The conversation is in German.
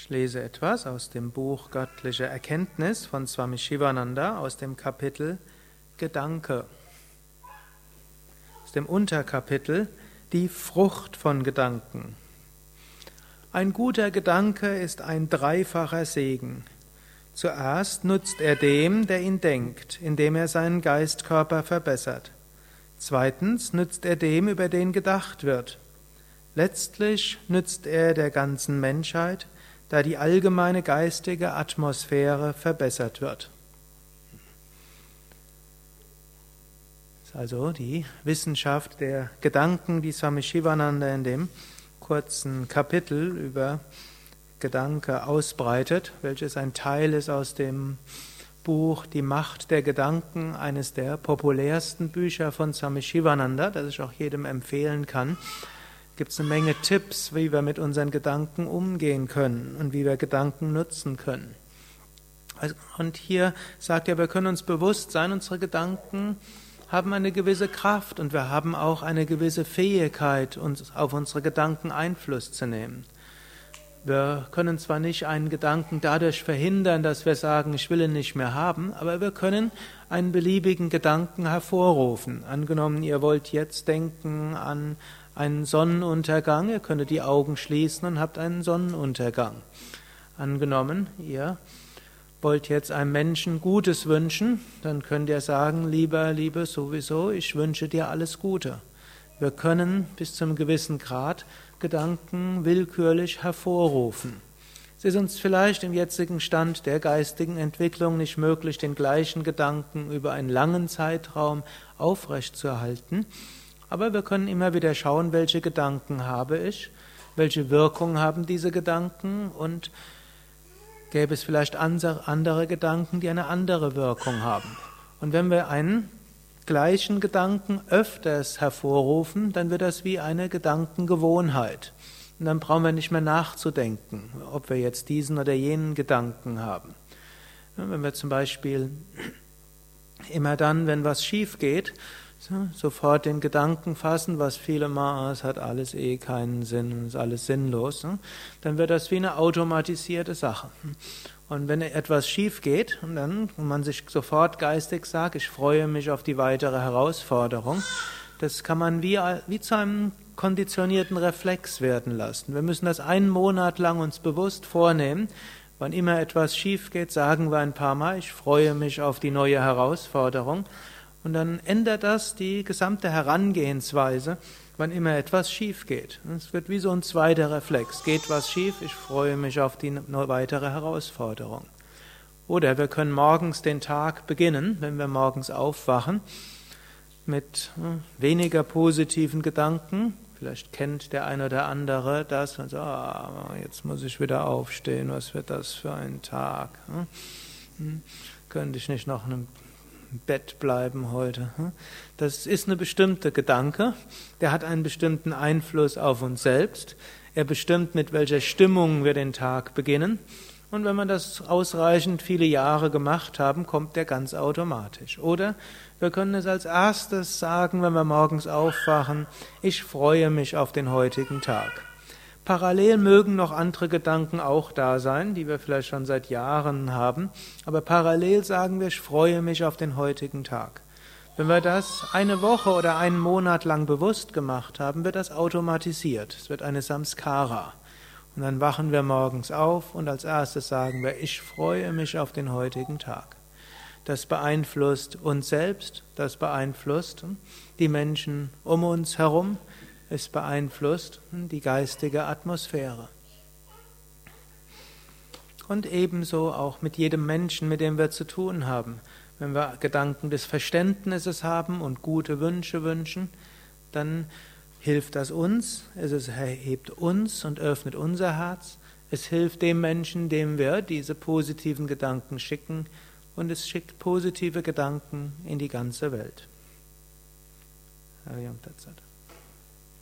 Ich lese etwas aus dem Buch Göttliche Erkenntnis von Swami Shivananda aus dem Kapitel Gedanke. Aus dem Unterkapitel Die Frucht von Gedanken. Ein guter Gedanke ist ein dreifacher Segen. Zuerst nutzt er dem, der ihn denkt, indem er seinen Geistkörper verbessert. Zweitens nützt er dem, über den gedacht wird. Letztlich nützt er der ganzen Menschheit, da die allgemeine geistige Atmosphäre verbessert wird. Das ist also die Wissenschaft der Gedanken, die Swami Shivananda in dem kurzen Kapitel über Gedanke ausbreitet, welches ein Teil ist aus dem Buch Die Macht der Gedanken, eines der populärsten Bücher von Swami Shivananda, das ich auch jedem empfehlen kann gibt es eine Menge Tipps, wie wir mit unseren Gedanken umgehen können und wie wir Gedanken nutzen können. Also, und hier sagt er, wir können uns bewusst sein, unsere Gedanken haben eine gewisse Kraft und wir haben auch eine gewisse Fähigkeit, uns auf unsere Gedanken Einfluss zu nehmen. Wir können zwar nicht einen Gedanken dadurch verhindern, dass wir sagen, ich will ihn nicht mehr haben, aber wir können einen beliebigen Gedanken hervorrufen. Angenommen, ihr wollt jetzt denken an einen Sonnenuntergang, ihr könnt die Augen schließen und habt einen Sonnenuntergang. Angenommen, ihr wollt jetzt einem Menschen Gutes wünschen, dann könnt ihr sagen, lieber, liebe, sowieso, ich wünsche dir alles Gute. Wir können bis zum gewissen Grad Gedanken willkürlich hervorrufen. Es ist uns vielleicht im jetzigen Stand der geistigen Entwicklung nicht möglich, den gleichen Gedanken über einen langen Zeitraum aufrechtzuerhalten. Aber wir können immer wieder schauen, welche Gedanken habe ich, welche Wirkung haben diese Gedanken und gäbe es vielleicht andere Gedanken, die eine andere Wirkung haben. Und wenn wir einen gleichen Gedanken öfters hervorrufen, dann wird das wie eine Gedankengewohnheit. Und dann brauchen wir nicht mehr nachzudenken, ob wir jetzt diesen oder jenen Gedanken haben. Wenn wir zum Beispiel immer dann, wenn was schief geht, sofort den Gedanken fassen, was viele es hat alles eh keinen Sinn, ist alles sinnlos, ne? dann wird das wie eine automatisierte Sache. Und wenn etwas schief geht und dann und man sich sofort geistig sagt, ich freue mich auf die weitere Herausforderung, das kann man wie, wie zu einem konditionierten Reflex werden lassen. Wir müssen das einen Monat lang uns bewusst vornehmen. Wann immer etwas schief geht, sagen wir ein paar Mal, ich freue mich auf die neue Herausforderung. Und dann ändert das die gesamte Herangehensweise, wann immer etwas schief geht. Es wird wie so ein zweiter Reflex. Geht was schief, ich freue mich auf die weitere Herausforderung. Oder wir können morgens den Tag beginnen, wenn wir morgens aufwachen, mit hm, weniger positiven Gedanken. Vielleicht kennt der eine oder andere das und sagt, ah, jetzt muss ich wieder aufstehen, was wird das für ein Tag? Hm? hm könnte ich nicht noch einen Bett bleiben heute. Hm? Das ist eine bestimmte Gedanke, der hat einen bestimmten Einfluss auf uns selbst. Er bestimmt, mit welcher Stimmung wir den Tag beginnen. Und wenn wir das ausreichend viele Jahre gemacht haben, kommt der ganz automatisch. Oder wir können es als erstes sagen, wenn wir morgens aufwachen, ich freue mich auf den heutigen Tag. Parallel mögen noch andere Gedanken auch da sein, die wir vielleicht schon seit Jahren haben, aber parallel sagen wir, ich freue mich auf den heutigen Tag. Wenn wir das eine Woche oder einen Monat lang bewusst gemacht haben, wird das automatisiert. Es wird eine Samskara. Und dann wachen wir morgens auf und als erstes sagen wir, ich freue mich auf den heutigen Tag. Das beeinflusst uns selbst, das beeinflusst die Menschen um uns herum, es beeinflusst die geistige Atmosphäre. Und ebenso auch mit jedem Menschen, mit dem wir zu tun haben. Wenn wir Gedanken des Verständnisses haben und gute Wünsche wünschen, dann hilft das uns, es erhebt uns und öffnet unser Herz. Es hilft dem Menschen, dem wir diese positiven Gedanken schicken, und es schickt positive Gedanken in die ganze Welt. Hariam Tatsat.